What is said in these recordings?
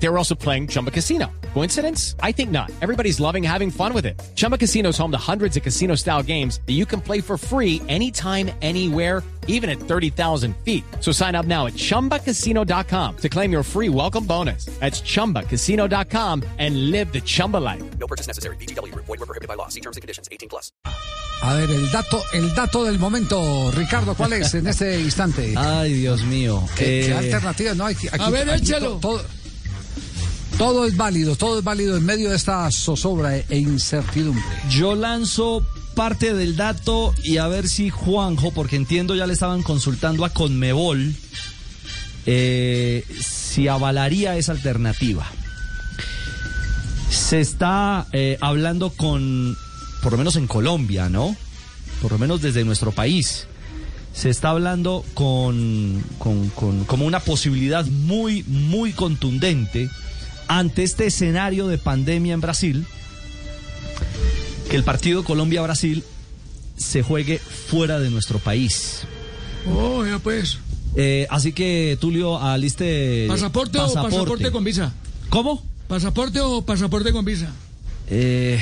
They were also playing Chumba Casino. Coincidence? I think not. Everybody's loving having fun with it. Chumba Casino is home to hundreds of casino style games that you can play for free anytime, anywhere, even at 30,000 feet. So sign up now at chumbacasino.com to claim your free welcome bonus. That's chumbacasino.com and live the Chumba life. No purchase necessary. BGW. Void were prohibited by law. See terms and conditions. 18 plus. A ver, el dato, el dato del momento, Ricardo, ¿cuál es en este instante? Ay, Dios mío. ¿Qué, qué Eh, alternativas? No, hay, aquí, A ver, aquí échalo. to- Todo, todo es válido, todo es válido en medio de esta zozobra e incertidumbre. yo lanzo parte del dato y a ver si Juanjo, porque entiendo ya le estaban consultando a Conmebol, eh, si avalaría esa alternativa. Se está eh, hablando con, por lo menos en Colombia, ¿no? Por lo menos desde nuestro país. Se está hablando con, con, con- como una posibilidad muy, muy contundente ante este escenario de pandemia en Brasil, que el partido Colombia-Brasil se juegue fuera de nuestro país. Oh, ya pues. Eh, así que, Tulio, aliste... ¿Pasaporte, o pasaporte con visa? ¿Cómo? ¿Pasaporte o pasaporte con visa? Eh,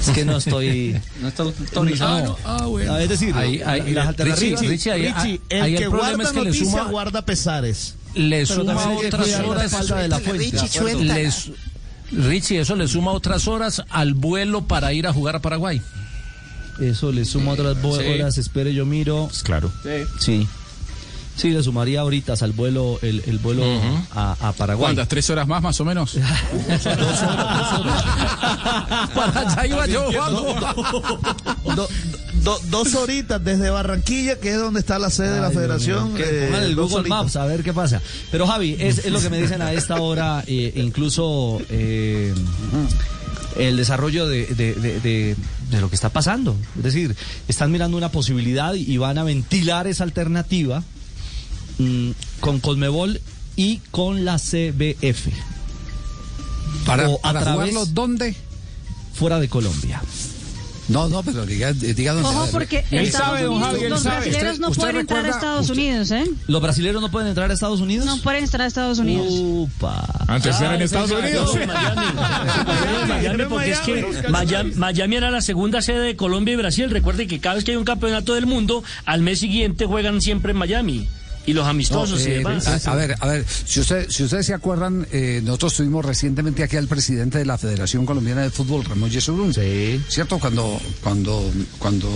es que no estoy... No está Ah, autorizado. no. Ah, bueno. Ah, es decir, Ahí- ahí- las alternativas... Richie, Richie, el ahí que problema guarda es que le noticia suma, guarda pesares. Le Pero suma otras horas. de la. Le Richie, eso le suma otras horas al vuelo para ir a jugar a Paraguay. Eso le suma otras Sí. horas, espere, yo miro. Claro. Sí. Sí, le sumaría horitas al vuelo, el, el vuelo a, a Paraguay. ¿Cuántas? ¿Tres horas más, más o menos? Para allá iba yo, Juanjo. Do- do- dos horitas desde Barranquilla, que es donde está la sede de la federación. que eh, el dos Google horitas. Maps a ver qué pasa. Pero Javi, es, es lo que me dicen a esta hora, eh, incluso eh, el desarrollo de, de- de- de- de lo que está pasando. Es decir, están mirando una posibilidad y van a ventilar esa alternativa mm, con Colmebol y con la CBF. ¿Para, O a para través- jugarlo dónde? Fuera de Colombia. No, no, pero diga, diga dónde. Ojo, porque Él Estados sabe, don Unidos, Javi, él los sabe. brasileños Usted- no usted pueden entrar a Estados usted- Unidos, ¿eh? ¿Los brasileños no pueden entrar a Estados Unidos? No pueden entrar a Estados Unidos. Upa. Antes era en Estados Unidos. Miami, porque es que Miami, Miami era la segunda sede de Colombia y Brasil. Recuerde que cada vez que hay un campeonato del mundo, al mes siguiente juegan siempre en Miami. Y los No, amistosos y eh, demás. a, a ver, a ver, si, usted, si ustedes se acuerdan, eh, nosotros tuvimos recientemente aquí al presidente de la Federación Colombiana de Fútbol, Ramón Yesurún. Sí. ¿Cierto? Cuando, cuando, cuando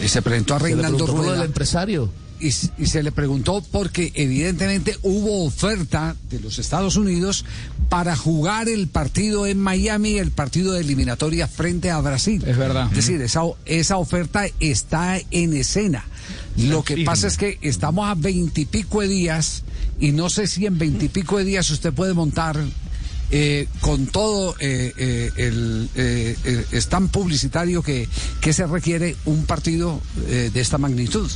eh, se presentó a Reinaldo Rueda. empresario. y, y se le preguntó porque evidentemente hubo oferta de los Estados Unidos para jugar el partido en Miami, el partido de eliminatoria frente a Brasil. Es verdad. Es decir, esa, esa oferta está en escena. Lo que pasa es que estamos a veintipico de días y no sé si en veintipico de días usted puede montar eh, con todo eh, eh, el eh, eh, stand publicitario que, que se requiere un partido eh, de esta magnitud.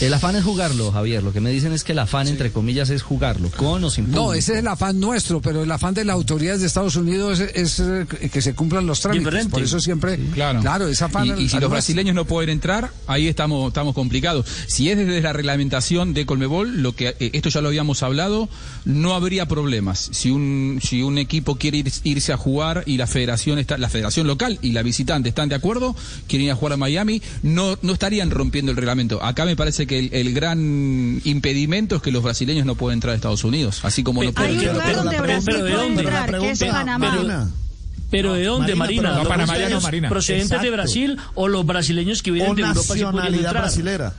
El afán es jugarlo, Javier. Lo que me dicen es que el afán, entre comillas, es jugarlo, con o sin No, público. ese es el afán nuestro, pero el afán de las autoridades de Estados Unidos es, es, que se cumplan los trámites. Diferente. Por eso siempre, Claro. claro, es afán Y, y si los brasileños no pueden entrar, ahí estamos, estamos complicados. Si es desde la reglamentación de Colmebol, lo que eh, esto ya lo habíamos hablado, no habría problemas. Si un, si un equipo quiere ir- irse a jugar y la federación está, la federación local y la visitante están de acuerdo, quieren ir a jugar a Miami, no, no estarían rompiendo el reglamento. Acá me parece que el, el gran impedimento es que los brasileños no pueden entrar a Estados Unidos, así como no Hay pueden un entrar. lugar donde pero- Brasil pero ¿de puede dónde? entrar, La que es pregunta, Panamá. Marina. Pero ¿de dónde, Marina, Marina? ¿Los no, brasileños Marina. procedentes de. Brasil o los brasileños que vienen O de Europa nacionalidad entrar? brasilera.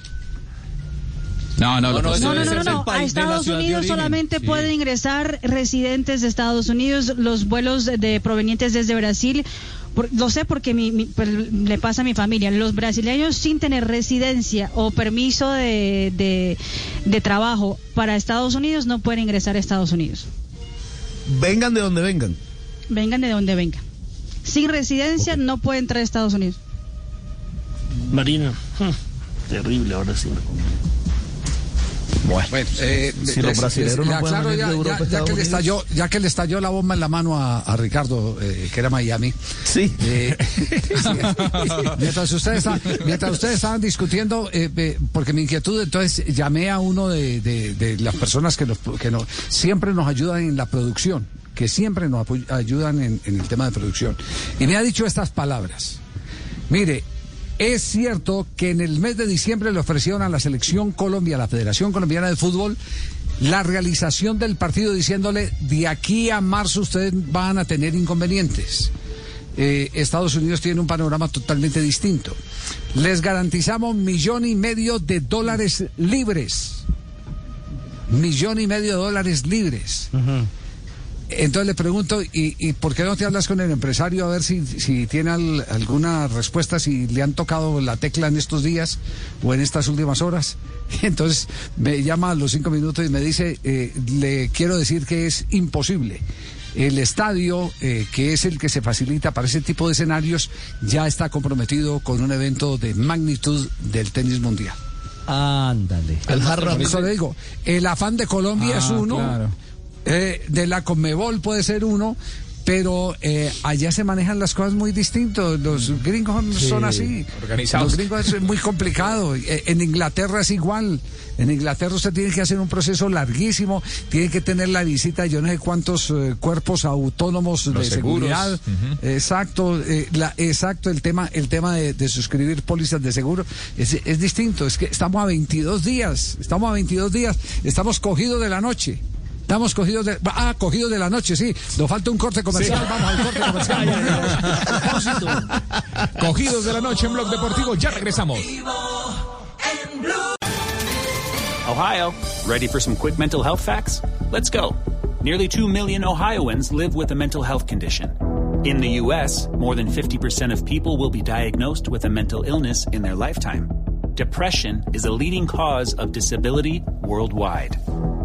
No, no, No, no, no, no, no. A Estados Unidos solamente Sí. pueden ingresar residentes de Estados Unidos, los vuelos de provenientes desde Brasil. por- lo sé porque mi- mi- pues, le pasa a mi familia. Los brasileños sin tener residencia o permiso de, de, de trabajo para Estados Unidos no pueden ingresar a Estados Unidos. Vengan de donde vengan. Vengan de donde vengan. Sin residencia no pueden entrar a Estados Unidos. Marina, hmm, terrible ahora sí. Bueno, eh, si los brasileños no ya, ya- que le estalló, ya que le estalló la bomba en la mano a, a Ricardo, eh, que era Miami. Sí. Eh, mientras, ustedes estaban, mientras ustedes estaban discutiendo, eh, eh, porque mi inquietud, entonces llamé a uno de, de- de las personas que, nos, que nos, siempre nos ayudan en la producción, que siempre nos ayudan en, en el tema de producción. Y me ha dicho estas palabras. Mire, es cierto que en el mes de diciembre le ofrecieron a la selección Colombia, a la Federación Colombiana de Fútbol, la realización del partido diciéndole, de aquí a marzo ustedes van a tener inconvenientes. Eh, Estados Unidos tiene un panorama totalmente distinto. Les garantizamos millón y medio de dólares libres. Millón y medio de dólares libres. Entonces le pregunto, ¿y, y por qué no te hablas con el empresario a ver si, si tiene al- alguna respuesta, si le han tocado la tecla en estos días o en estas últimas horas? Entonces me llama a los cinco minutos y me dice, eh, le quiero decir que es imposible. El estadio, eh, que es el que se facilita para ese tipo de escenarios, ya está comprometido con un evento de magnitud del tenis mundial. Ándale. Por eso le digo, el afán de Colombia Ah, es uno, claro. Eh, de la Conmebol puede ser uno, pero eh, allá se manejan las cosas muy distintos. Los gringos son así. Organizados. Los gringos es muy complicado. Eh, En Inglaterra es igual. En Inglaterra usted tiene que hacer un proceso larguísimo, tiene que tener la visita de yo no sé cuántos eh, cuerpos autónomos Los de seguros. seguridad. Exacto, eh, la, exacto, el tema, el tema de, de suscribir pólizas de seguro es, es distinto. Es que estamos a 22 días, estamos a 22 días, estamos cogidos de la noche. Estamos cogidos de, ah, cogidos de la noche, sí. Nos falta un corte comercial. Vamos al corte comercial. Cogidos de la noche en Blog Deportivo, ya regresamos. Ohio, ready for some quick mental health facts? Let's go. Nearly 2 million Ohioans live with a mental health condition. In the U.S., more than 50% of people will be diagnosed with a mental illness in their lifetime. Depression is a leading cause of disability worldwide.